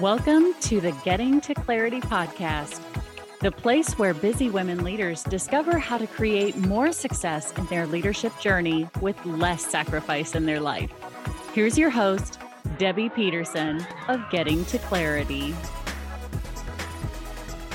Welcome to the Getting to Clarity podcast, the place where busy women leaders discover how to create more success in their leadership journey with less sacrifice in their life. Here's your host, Debbie Peterson of Getting to Clarity.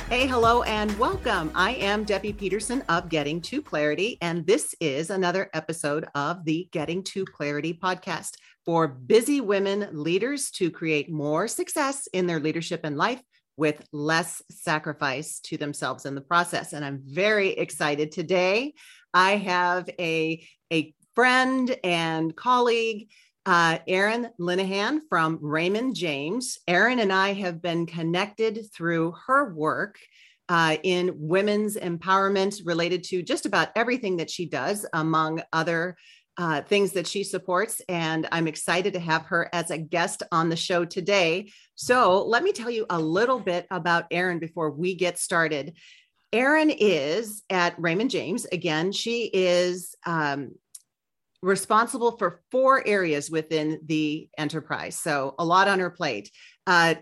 Hey, hello, and welcome. I am Debbie Peterson of Getting to Clarity, and this is another episode of the Getting to Clarity podcast for busy women leaders to create more success in their leadership and life with less sacrifice to themselves in the process. And I'm very excited today. I have a, a friend and colleague, uh, Erin Linehan from Raymond James. Erin and I have been connected through her work uh, in women's empowerment related to just about everything that she does, among other uh, things that she supports. And I'm excited to have her as a guest on the show today. So let me tell you a little bit about Erin before we get started. Erin is at Raymond James. Again, she is um, responsible for four areas within the enterprise. So a lot on her plate. Uh,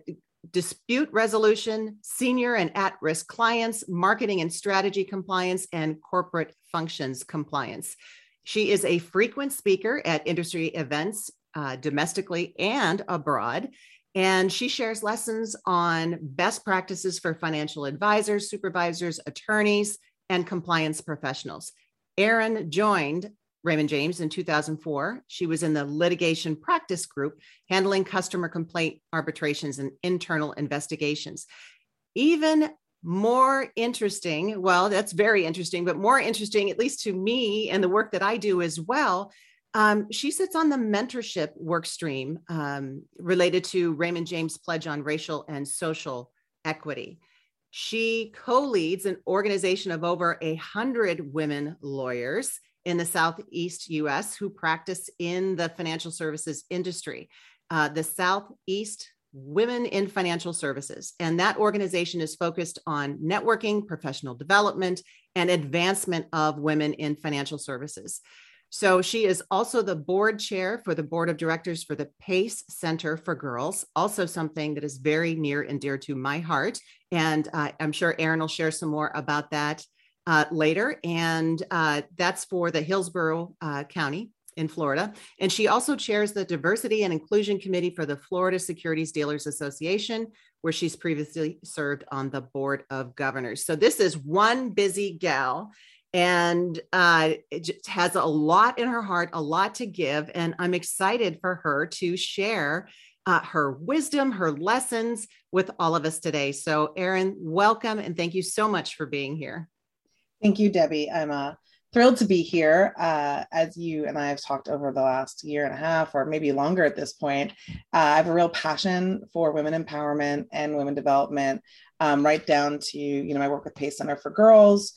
dispute resolution, senior and at risk clients, marketing and strategy compliance, and corporate functions compliance. She is a frequent speaker at industry events uh, domestically and abroad. And she shares lessons on best practices for financial advisors, supervisors, attorneys, and compliance professionals. Erin joined Raymond James in 2004. She was in the litigation practice group handling customer complaint arbitrations and internal investigations. Even more interesting well that's very interesting but more interesting at least to me and the work that i do as well um, she sits on the mentorship work stream um, related to raymond james pledge on racial and social equity. She co-leads an organization of over a hundred women lawyers in the southeast us who practice in the financial services industry. Uh, the southeast Women in Financial Services. And that organization is focused on networking, professional development, and advancement of women in financial services. So she is also the board chair for the board of directors for the PACE Center for Girls, also something that is very near and dear to my heart. And uh, I'm sure Erin will share some more about that uh, later. And uh, that's for the Hillsborough uh, County in Florida. And she also chairs the Diversity and Inclusion Committee for the Florida Securities Dealers Association, where she's previously served on the Board of Governors. So this is one busy gal and uh, it just has a lot in her heart, a lot to give. And I'm excited for her to share uh, her wisdom, her lessons with all of us today. So, Erin, welcome and thank you so much for being here. Thank you, Debbie. I'm uh, thrilled to be here. Uh, as you and I have talked over the last year and a half, or maybe longer at this point, uh, I have a real passion for women empowerment and women development, um, right down to you know my work with Pace Center for Girls.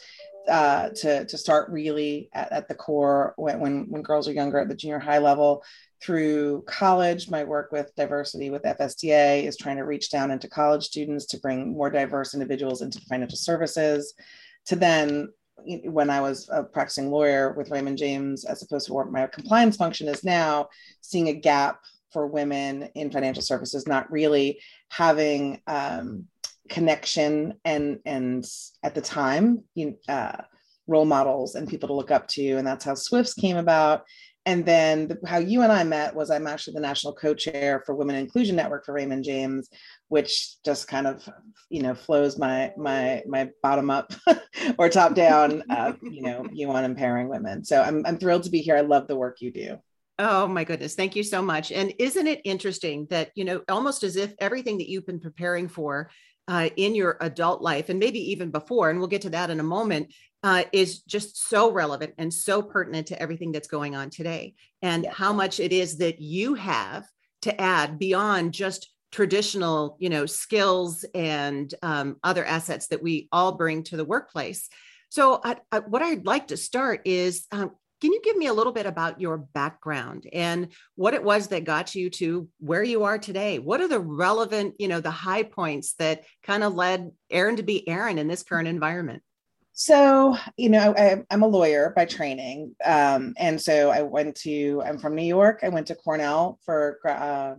Uh, to to start really at, at the core when, when when girls are younger at the junior high level through college my work with diversity with fsda is trying to reach down into college students to bring more diverse individuals into financial services to then when I was a practicing lawyer with Raymond James, as opposed to what my compliance function is now, seeing a gap for women in financial services, not really having um, connection and and at the time, you, uh, role models and people to look up to, and that's how Swifts came about. And then the, how you and I met was I'm actually the national co-chair for Women Inclusion Network for Raymond James, which just kind of you know flows my my my bottom up or top down. Uh, you know, you on empowering women. So I'm I'm thrilled to be here. I love the work you do. Oh my goodness. Thank you so much. And isn't it interesting that, you know, almost as if everything that you've been preparing for uh, in your adult life, and maybe even before, and we'll get to that in a moment, uh, is just so relevant and so pertinent to everything that's going on today. And yeah. how much it is that you have to add beyond just traditional you know skills and um, other assets that we all bring to the workplace. So I, I, what i'd like to start is um, can you give me a little bit about your background and what it was that got you to where you are today? What are the relevant you know the high points that kind of led erin to be erin in this current environment so, you know, I, am a lawyer by training. Um, and so I went to, I'm from New York. I went to Cornell for uh,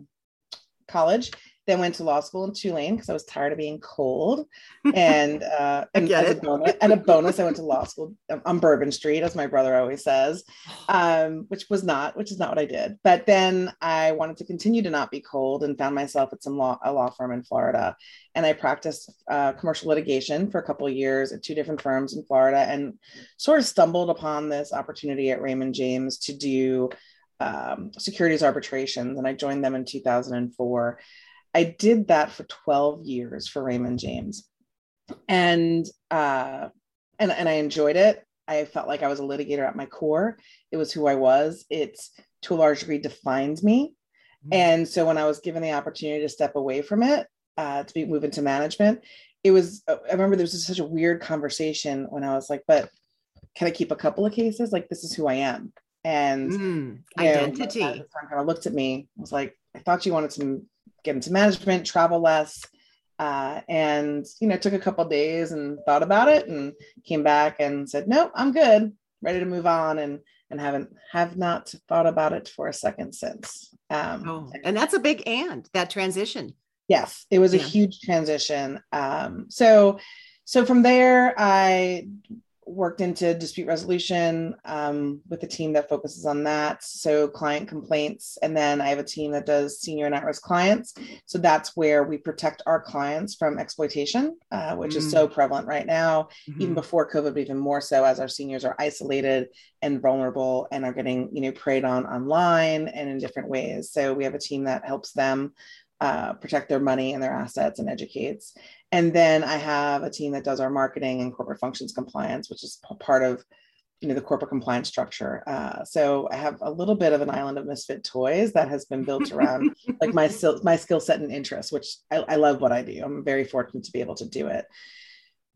college then went to law school in Tulane because I was tired of being cold. And uh, and, as a bonus, and a bonus, I went to law school on Bourbon Street, as my brother always says, um, which was not, which is not what I did. But then I wanted to continue to not be cold and found myself at some law, a law firm in Florida. And I practiced uh, commercial litigation for a couple of years at two different firms in Florida and sort of stumbled upon this opportunity at Raymond James to do um, securities arbitrations. And I joined them in 2004 I did that for 12 years for Raymond James. And uh, and, and I enjoyed it. I felt like I was a litigator at my core. It was who I was. It's to a large degree defined me. Mm-hmm. And so when I was given the opportunity to step away from it, uh, to be move into management, it was, I remember there was such a weird conversation when I was like, but can I keep a couple of cases? Like, this is who I am. And mm, identity. Know, kind of looked at me, was like, I thought you wanted to get into management, travel less. Uh, and you know, took a couple days and thought about it and came back and said, "Nope, I'm good, ready to move on." And and haven't have not thought about it for a second since. Um, oh, and that's a big and that transition. Yes, it was yeah. a huge transition. Um, so so from there, I worked into dispute resolution um, with a team that focuses on that. So client complaints, and then I have a team that does senior and at-risk clients. So that's where we protect our clients from exploitation, uh, which mm. is so mm. prevalent right now. Mm-hmm. Even before COVID, but even more so as our seniors are isolated and vulnerable and are getting you know preyed on online and in different ways. So we have a team that helps them uh, protect their money and their assets and educates. And then I have a team that does our marketing and corporate functions compliance, which is part of you know the corporate compliance structure. Uh, so I have a little bit of an island of misfit toys that has been built around like my my skill set and interests, which I, I love what I do. I'm very fortunate to be able to do it.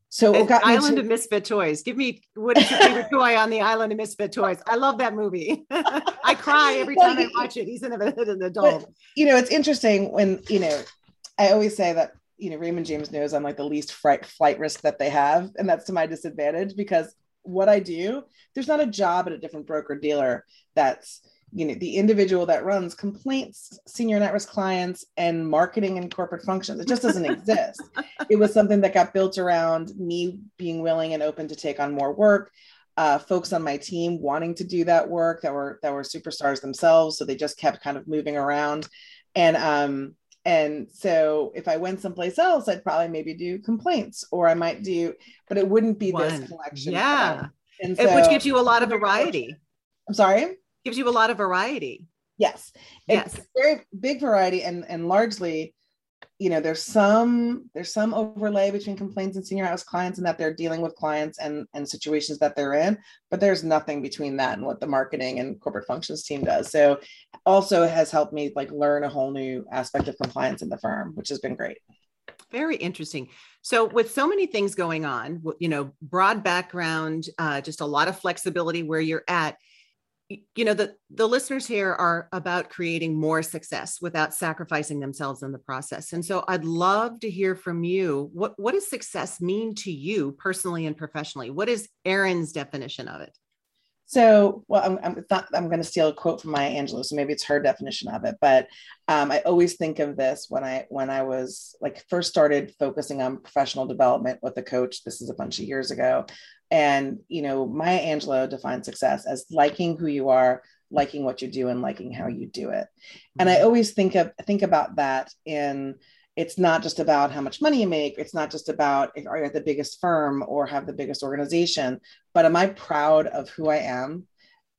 So Island to- of Misfit Toys. Give me what is your favorite toy on the Island of Misfit Toys? I love that movie. I cry every time I watch it. He's an, an adult. But, you know, it's interesting when you know. I always say that you know Raymond James knows I'm like the least fright, flight risk that they have, and that's to my disadvantage because what I do, there's not a job at a different broker dealer that's you know the individual that runs complaints senior net risk clients and marketing and corporate functions. It just doesn't exist. It was something that got built around me being willing and open to take on more work uh, folks on my team wanting to do that work that were that were superstars themselves so they just kept kind of moving around. And um and so if i went someplace else i'd probably maybe do complaints or i might do but it wouldn't be One. this collection yeah and so, which gives you a lot of variety i'm sorry gives you a lot of variety. Yes. Yes. It's very big variety and and largely you know there's some there's some overlay between complaints and senior house clients and that they're dealing with clients and and situations that they're in but there's nothing between that and what the marketing and corporate functions team does. So also has helped me like learn a whole new aspect of compliance in the firm which has been great. Very interesting. So with so many things going on you know broad background uh, just a lot of flexibility where you're at you know the the listeners here are about creating more success without sacrificing themselves in the process. And so i'd love to hear from you what what does success mean to you personally and professionally? What is erin's definition of it so well i'm, I'm, not, I'm going to steal a quote from maya angelou so maybe it's her definition of it but um, i always think of this when i when i was like first started focusing on professional development with a coach this is a bunch of years ago and, you know, Maya Angelou defines success as liking who you are, liking what you do, and liking how you do it. And I mm-hmm. always think of think about that in it's not just about how much money you make. It's not just about if are you at the biggest firm or have the biggest organization, but am I proud of who I am?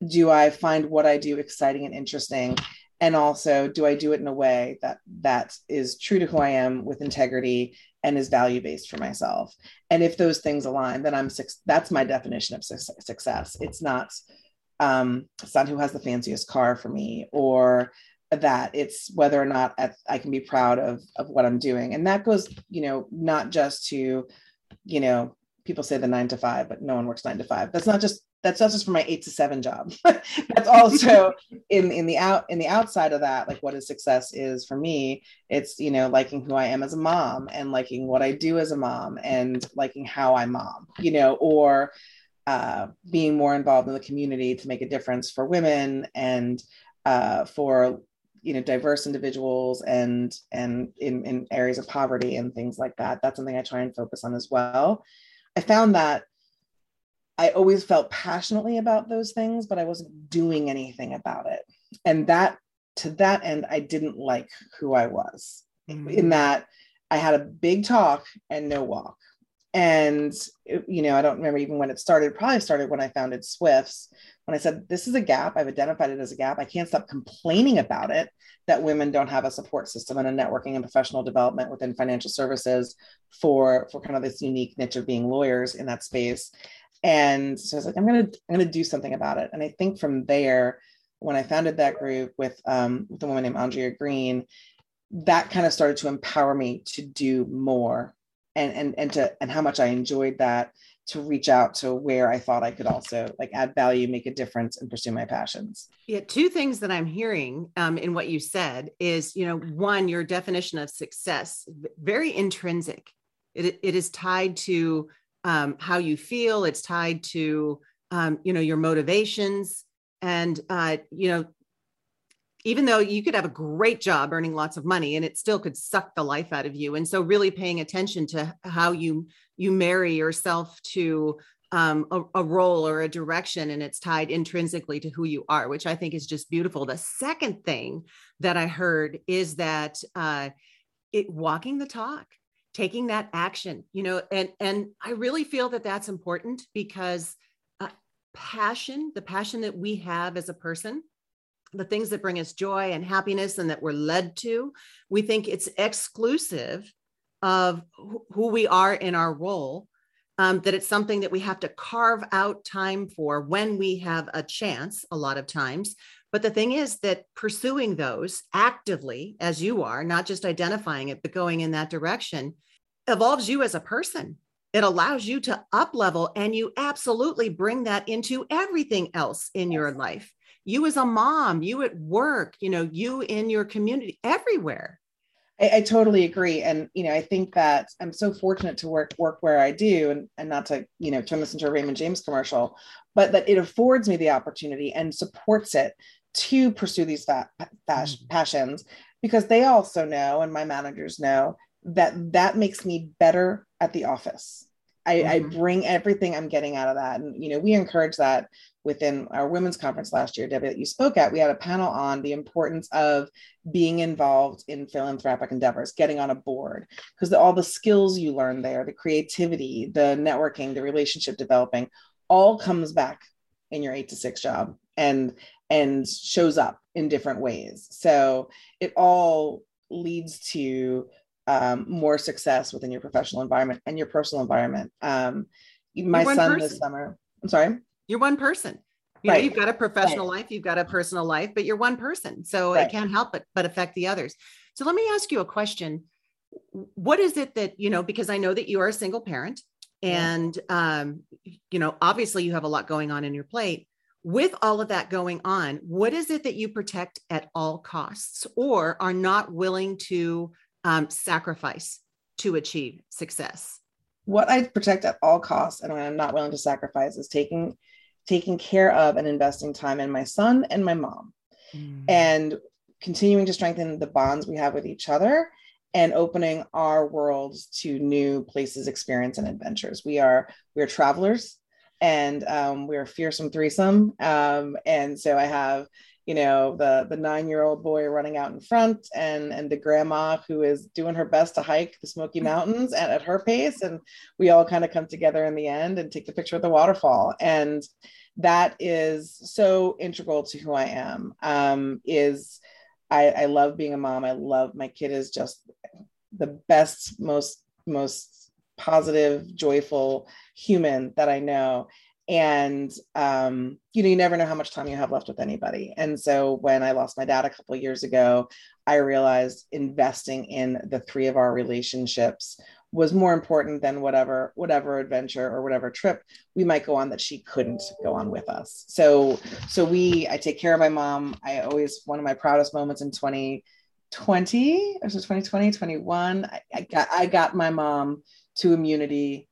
Do I find what I do exciting and interesting? And also, do I do it in a way that that is true to who I am with integrity and is value based for myself and if those things align then i'm six that's my definition of success it's not um it's not who has the fanciest car for me or that it's whether or not i can be proud of of what i'm doing and that goes you know not just to you know people say the nine to five but no one works nine to five that's not just that's not just for my eight to seven job. that's also in in the out in the outside of that, like what is success is for me. It's you know liking who I am as a mom and liking what I do as a mom and liking how I mom, you know, or uh, being more involved in the community to make a difference for women and uh, for you know diverse individuals and and in, in areas of poverty and things like that that's something i try and focus on as well. I found that i always felt passionately about those things but i wasn't doing anything about it. And that to that end i didn't like who i was. Mm-hmm. in that i had a big talk and no walk and you know i don't remember even when it started probably started when i founded swifts when I said, this is a gap, I've identified it as a gap. I can't stop complaining about it that women don't have a support system and a networking and professional development within financial services for, for kind of this unique niche of being lawyers in that space. And so I was like, I'm gonna, I'm gonna do something about it. And I think from there, when I founded that group with, um, with a woman named Andrea Green, that kind of started to empower me to do more and and and to and how much I enjoyed that to reach out to where I thought I could also like add value, make a difference, and pursue my passions. Yeah, two things that I'm hearing um, in what you said is, you know, one, your definition of success, very intrinsic. It, it is tied to um, how you feel. It's tied to, um, you know, your motivations, and uh, you know, even though you could have a great job earning lots of money and it still could suck the life out of you. And so really paying attention to how you you marry yourself to um, a, a, role or a direction and it's tied intrinsically to who you are which i think is just beautiful. The second thing that i heard is that uh, it walking the talk taking that action you know and and i really feel that that's important because uh, passion the passion that we have as a person the things that bring us joy and happiness and that we're led to we think it's exclusive of who we are in our role um, that it's something that we have to carve out time for when we have a chance a lot of times. But the thing is that pursuing those actively as you are not just identifying it but going in that direction evolves you as a person. It allows you to up level and you absolutely bring that into everything else in your life you as a mom you at work you know you in your community everywhere I, I, totally agree. And, you know, I think that I'm so fortunate to work, work where I do and, and not to, you know, turn this into a Raymond James commercial, but that it affords me the opportunity and supports it to pursue these fa- mm-hmm. passions because they also know, and my managers know that that makes me better at the office. I, mm-hmm. I bring everything I'm getting out of that. And, you know, we encourage that within our women's conference last year, Debbie, that you spoke at, we had a panel on the importance of being involved in philanthropic endeavors, getting on a board, because all the skills you learn there, the creativity, the networking, the relationship developing, all comes back in your eight to six job and and shows up in different ways. So it all leads to um, more success within your professional environment and your personal environment. Um, my son person. this summer, I'm sorry you're one person. You right. know, you've got a professional right. life, you've got a personal life, but you're one person. So right. it can't help but, but affect the others. So let me ask you a question. What is it that, you know, because I know that you are a single parent and, um, you know, obviously you have a lot going on in your plate. With all of that going on, what is it that you protect at all costs or are not willing to um, sacrifice to achieve success? What I protect at all costs and I'm not willing to sacrifice is taking taking care of and investing time in my son and my mom mm. and continuing to strengthen the bonds we have with each other and opening our worlds to new places experience and adventures we are we are travelers and um, we're a fearsome threesome um, and so i have you know the the nine year old boy running out in front and and the grandma who is doing her best to hike the smoky mountains and at her pace and we all kind of come together in the end and take the picture of the waterfall and that is so integral to who I am. Um, is I, I love being a mom. I love my kid is just the best, most most positive, joyful human that I know. And um, you know, you never know how much time you have left with anybody. And so when I lost my dad a couple years ago, I realized investing in the three of our relationships was more important than whatever whatever adventure or whatever trip we might go on that she couldn't go on with us. So so we i take care of my mom. I always one of my proudest moments in 2020 or so 2020 21 I, I got i got my mom to immunity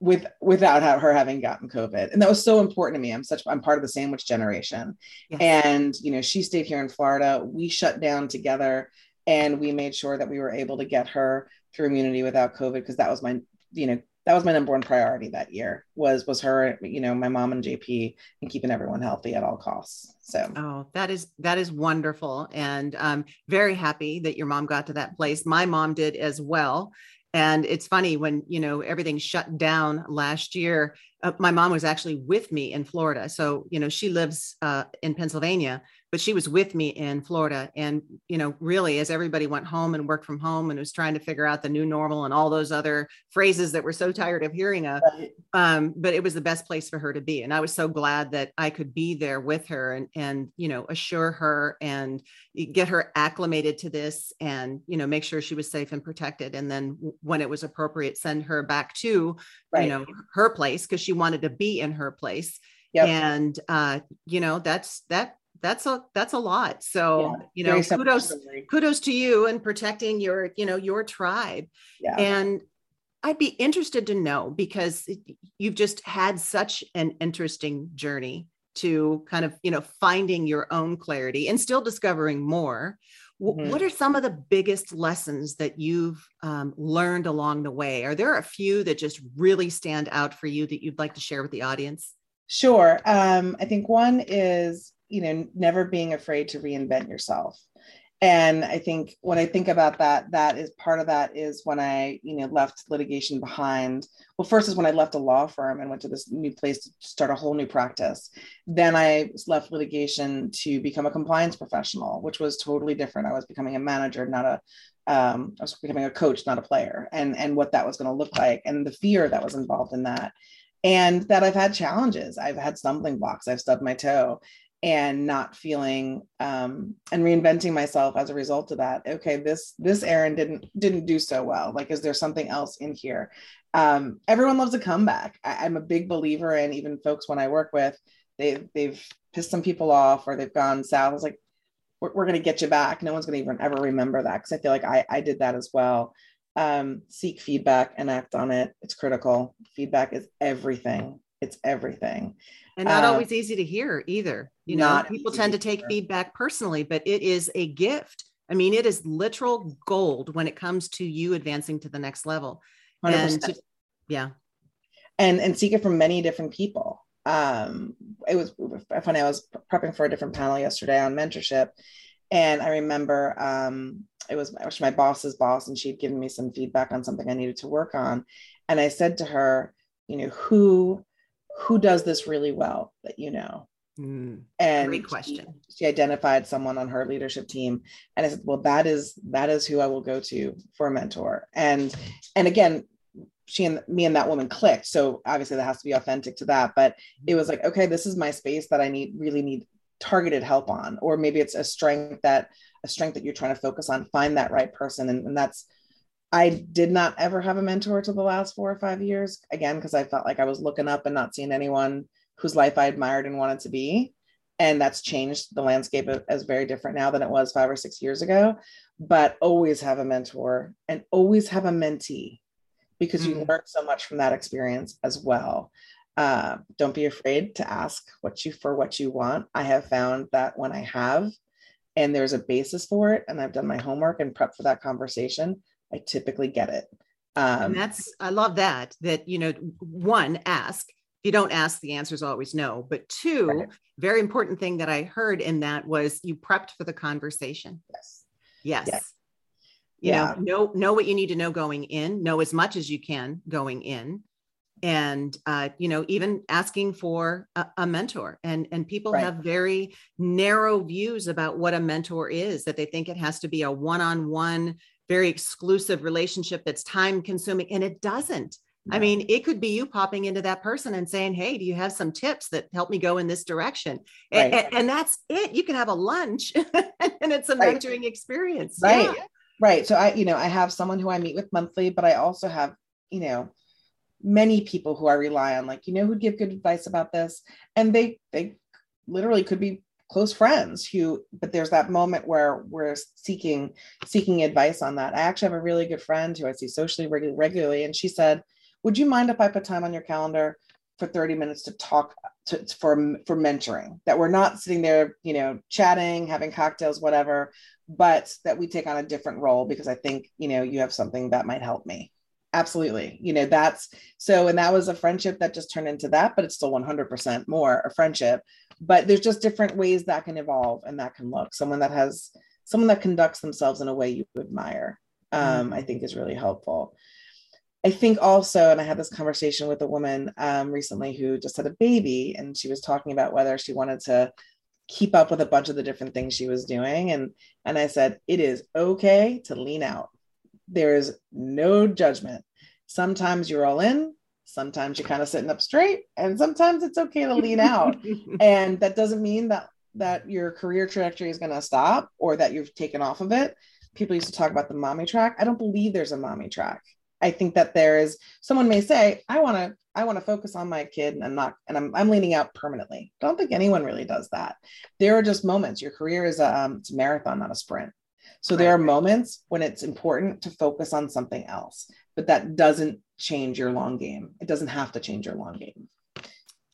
with without her having gotten COVID. And that was so important to me. I'm such I'm part of the sandwich generation. Yes. And you know, she stayed here in Florida. We shut down together and we made sure that we were able to get her through immunity without COVID because that was my, you know, that was my number one priority that year was was her, you know, my mom and JP and keeping everyone healthy at all costs. So oh, that is that is wonderful. And I'm very happy that your mom got to that place. My mom did as well. And it's funny when, you know, everything shut down last year. Uh, my mom was actually with me in Florida. So, you know, she lives uh, in Pennsylvania but she was with me in Florida. And, you know, really, as everybody went home and worked from home and was trying to figure out the new normal and all those other phrases that we're so tired of hearing of, right. um, but it was the best place for her to be. And I was so glad that I could be there with her and, and, you know, assure her and get her acclimated to this and, you know, make sure she was safe and protected. And then when it was appropriate, send her back to, right. you know, her place because she wanted to be in her place. Yep. And uh, you know, that's that that's a that's a lot. So yeah, you know kudos kudos to you and protecting your you know your tribe. Yeah. and i'd be interested to know because you've just had such an interesting journey to kind of you know finding your own clarity and still discovering more. Mm-hmm. what are some of the biggest lessons that you've um, learned along the way? Are there a few that just really stand out for you that you'd like to share with the audience? Sure. Um, i think one is you know never being afraid to reinvent yourself. And i think when i think about that that is part of that is when i you know left litigation behind. Well first is when i left a law firm and went to this new place to start a whole new practice. Then i left litigation to become a compliance professional which was totally different. I was becoming a manager not a um, i was becoming a coach not a player and and what that was going to look like and the fear that was involved in that. And that I've had challenges. I've had stumbling blocks. I've stubbed my toe and not feeling um, and reinventing myself as a result of that. Okay this this Erin didn't didn't do so well. Like is there something else in here? Um, everyone loves a comeback. I, i'm a big believer in even folks when i work with they they've pissed some people off or they've gone south. It's like we're, we're going to get you back. No one's going to even ever remember that because i feel like i i did that as well. Um, seek feedback and act on it. It's critical. Feedback is everything it's everything. And not um, always easy to hear either you know? people tend to take feedback personally but it is a gift. I mean it is literal gold when it comes to you advancing to the next level. 100%. and to, yeah. And and seek it from many different people. Um it was funny i was prepping for a different panel yesterday on mentorship and i remember um it was actually my boss's boss and she'd given me some feedback on something i needed to work on. And i said to her you know who who does this really well that you know? Mm, and great question. She, she, identified someone on her leadership team, and I said, "Well, that is that is who I will go to for a mentor." And and again, she and me and that woman clicked. So obviously, that has to be authentic to that. But it was like, okay, this is my space that I need really need targeted help on, or maybe it's a strength that a strength that you're trying to focus on. Find that right person, and, and that's I did not ever have a mentor to the last four or five years, again, because I felt like I was looking up and not seeing anyone whose life I admired and wanted to be. And that's changed the landscape as very different now than it was five or six years ago. But always have a mentor and always have a mentee because you learn so much from that experience as well. Uh, don't be afraid to ask what you for what you want. I have found that when I have, and there's a basis for it, and I've done my homework and prep for that conversation, I typically get it. Um, and that's, I love that, that, you know, one, ask. If you don't ask, the answer is always no. But two, right. very important thing that I heard in that was you prepped for the conversation. Yes. Yes. yes. You yeah. know, know, know what you need to know going in, know as much as you can going in and uh, you know even asking for a, a mentor and and people right. have very narrow views about what a mentor is that they think it has to be a one-on-one very exclusive relationship that's time consuming and it doesn't. I mean it could be you popping into that person and saying hey do you have some tips that help me go in this direction? Right. and, and, that's it. You can have a lunch and it's a right. mentoring experience. Right. Yeah. right. So i you know i have someone who i meet with monthly but i also have you know many people who i rely on like you know who'd give good advice about this? And they they literally could be close friends who but there's that moment where we're seeking seeking advice on that. I actually have a really good friend who i see socially regu- regularly and she said would you mind if I put time on your calendar for 30 minutes to talk to, for for mentoring? That we're not sitting there you know chatting having cocktails whatever but that we take on a different role because i think you know you have something that might help me absolutely. You know that's so and that was a friendship that just turned into that but it's still 100% more a friendship. But there's just different ways that can evolve and that can look. Someone that has someone that conducts themselves in a way you admire um, mm-hmm. i think is really helpful. I think also and i had this conversation with a woman um, recently who just had a baby and she was talking about whether she wanted to keep up with a bunch of the different things she was doing. And and i said it is okay to lean out there is no judgment. Sometimes you're all in, sometimes you're kind of sitting up straight, and sometimes it's okay to lean out. and that doesn't mean that that your career trajectory is going to stop or that you've taken off of it. People used to talk about the mommy track. I don't believe there's a mommy track. I think that there is someone may say, I want to I want to focus on my kid and I'm not and I'm I'm leaning out permanently. Don't think anyone really does that. There are just moments. Your career is a um, it's a marathon, not a sprint. So right. there are moments when it's important to focus on something else, but that doesn't change your long game. It doesn't have to change your long game.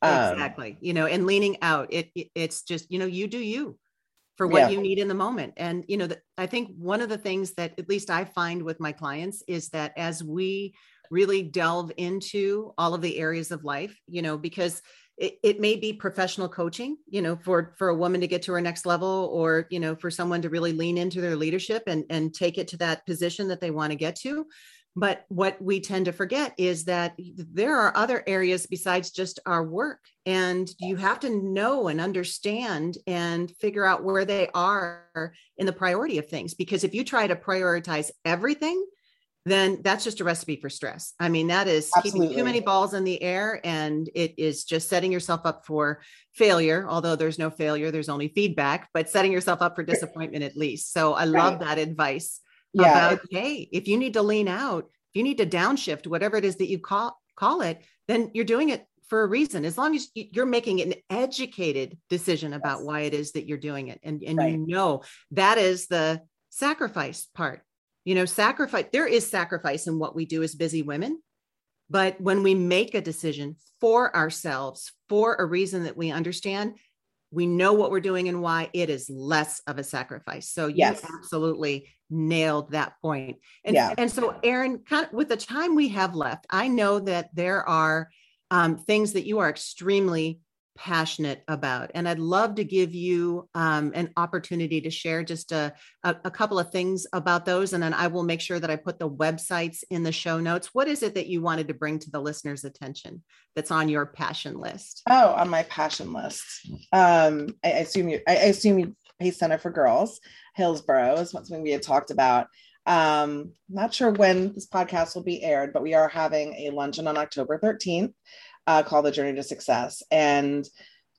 Um, exactly. You know, and leaning out, it, it, it's just, you know, you do you for what yeah. you need in the moment. And, you know, the, I think one of the things that at least I find with my clients is that as we really delve into all of the areas of life, you know, because it, it may be professional coaching you know for for a woman to get to her next level or you know for someone to really lean into their leadership and and take it to that position that they want to get to. But what we tend to forget is that there are other areas besides just our work and you have to know and understand and figure out where they are in the priority of things. Because if you try to prioritize everything then that's just a recipe for stress. I mean, that is Absolutely. keeping too many balls in the air and it is just setting yourself up for failure. Although there's no failure, there's only feedback, but setting yourself up for disappointment at least. So I right. love that advice yeah. about, hey, if you need to lean out, if you need to downshift, whatever it is that you call call it, then you're doing it for a reason. As long as you're making an educated decision about yes. why it is that you're doing it. And, and right. you know that is the sacrifice part you know sacrifice there is sacrifice in what we do as busy women but when we make a decision for ourselves for a reason that we understand we know what we're doing and why it is less of a sacrifice so yes. you absolutely nailed that point and, yeah. and so erin kind of with the time we have left i know that there are um, things that you are extremely passionate about. And I'd love to give you um, an opportunity to share just a, a, a, couple of things about those. And then I will make sure that I put the websites in the show notes. What is it that you wanted to bring to the listeners' attention that's on your passion list? Oh, on my passion list. Um, I, I assume you, I, assume you PACE Center for Girls, Hillsborough is something we had talked about. Um, not sure when this podcast will be aired, but we are having a luncheon on October 13th uh, called The Journey to Success. And,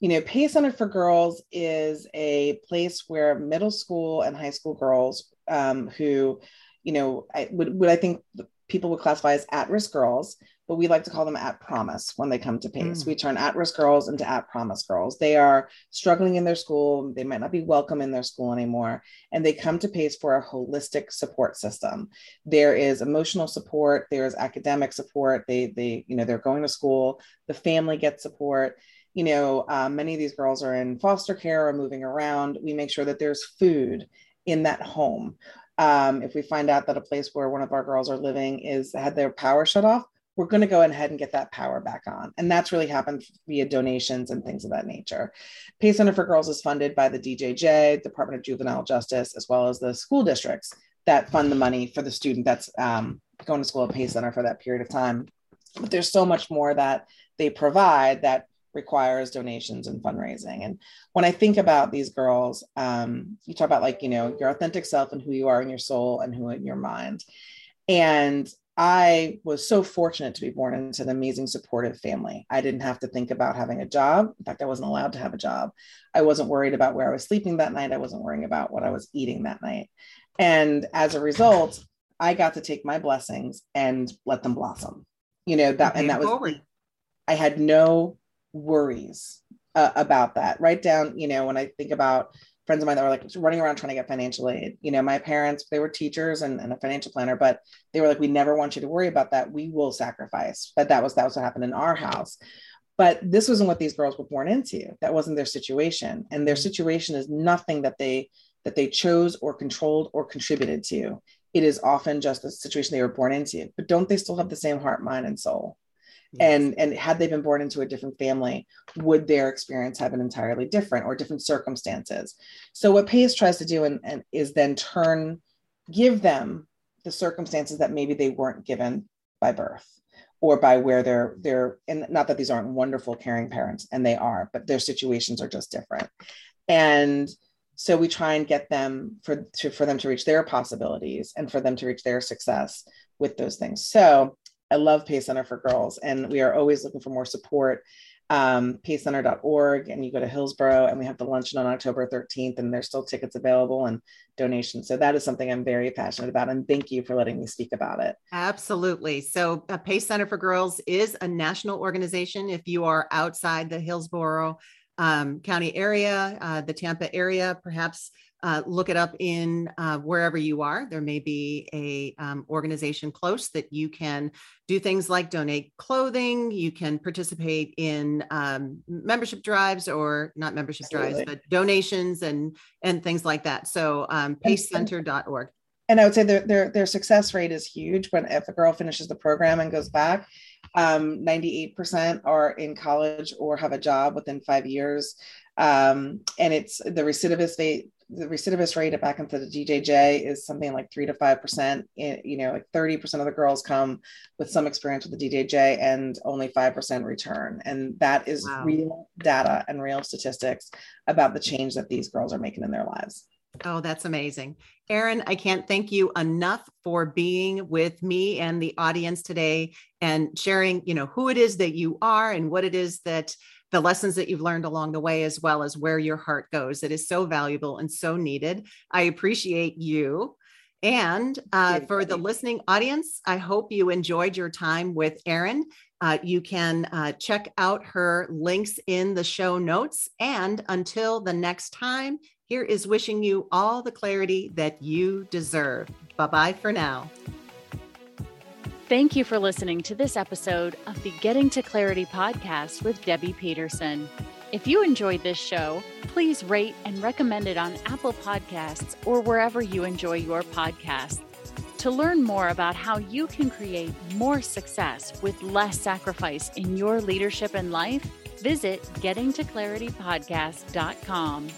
you know, PACE Center for Girls is a place where middle school and high school girls um, who, you know, I, would, would I think people would classify as at risk girls but we like to call them at promise when they come to PACE. Mm. We turn at risk girls into at promise girls. They are struggling in their school. They might not be welcome in their school anymore. And they come to PACE for a holistic support system. There is emotional support, there is academic support. They, they, you know, they're going to school, the family gets support. You know, um, many of these girls are in foster care or moving around. We make sure that there's food in that home. Um, if we find out that a place where one of our girls are living is had their power shut off, we're going to go ahead and get that power back on. And that's really happened via donations and things of that nature. PACE Center for Girls is funded by the DJJ, Department of Juvenile Justice, as well as the school districts that fund the money for the student that's um, going to school at PACE Center for that period of time. But there's so much more that they provide that requires donations and fundraising. And when I think about these girls, um, you talk about like, you know, your authentic self and who you are in your soul and who in your mind. And I was so fortunate to be born into an amazing supportive family. I didn't have to think about having a job. In fact, I wasn't allowed to have a job. I wasn't worried about where I was sleeping that night. I wasn't worrying about what I was eating that night. And as a result, I got to take my blessings and let them blossom. You know, that, and that was. I had no worries uh, about that. Right down, you know, when I think about friends of mine that were like running around trying to get financial aid. You know, my parents, they were teachers and, and a financial planner, but they were like, we never want you to worry about that. We will sacrifice. But that was that was what happened in our house. But this wasn't what these girls were born into. That wasn't their situation. And their mm-hmm. situation is nothing that they that they chose or controlled or contributed to. It is often just a situation they were born into. But don't they still have the same heart, mind, and soul? And and had they been born into a different family would their experience have been entirely different or different circumstances? So what pace tries to do and, and is then turn give them the circumstances that maybe they weren't given by birth or by where they're they're and not that these aren't wonderful caring parents and they are but their situations are just different. And so we try and get them for to, for them to reach their possibilities and for them to reach their success with those things. So I love Pace Center for Girls, and we are always looking for more support. Um, pacecenter.org, and you go to Hillsborough, and we have the luncheon on October 13th, and there's still tickets available and donations. So that is something I'm very passionate about, and thank you for letting me speak about it. Absolutely. So, uh, Pace Center for Girls is a national organization. If you are outside the Hillsborough um, County area, uh, the Tampa area, perhaps uh, look it up in uh, wherever you are. There may be a um, organization close that you can do things like donate clothing. You can participate in um, membership drives or not membership Absolutely. drives, but donations and and things like that. So um, pacecenter.org. And I would say their, their their success rate is huge. When if a girl finishes the program and goes back, um, 98% are in college or have a job within five years. Um, and it's the recidivist rate the recidivist rate back into the DJJ is something like three to five percent. You know, like thirty percent of the girls come with some experience with the DJJ, and only five percent return. And that is wow. real data and real statistics about the change that these girls are making in their lives. Oh, that's amazing. Erin, I can't thank you enough for being with me and the audience today and sharing, you know, who it is that you are and what it is that the lessons that you've learned along the way, as well as where your heart goes. It is so valuable and so needed. I appreciate you. And uh, for the listening audience, I hope you enjoyed your time with Erin. Uh, you can uh, check out her links in the show notes. And until the next time, here is wishing you all the clarity that you deserve. Bye bye for now. Thank you for listening to this episode of the Getting to Clarity podcast with Debbie Peterson. If you enjoyed this show, please rate and recommend it on Apple Podcasts or wherever you enjoy your podcasts. To learn more about how you can create more success with less sacrifice in your leadership and life, visit gettingtoclaritypodcast.com.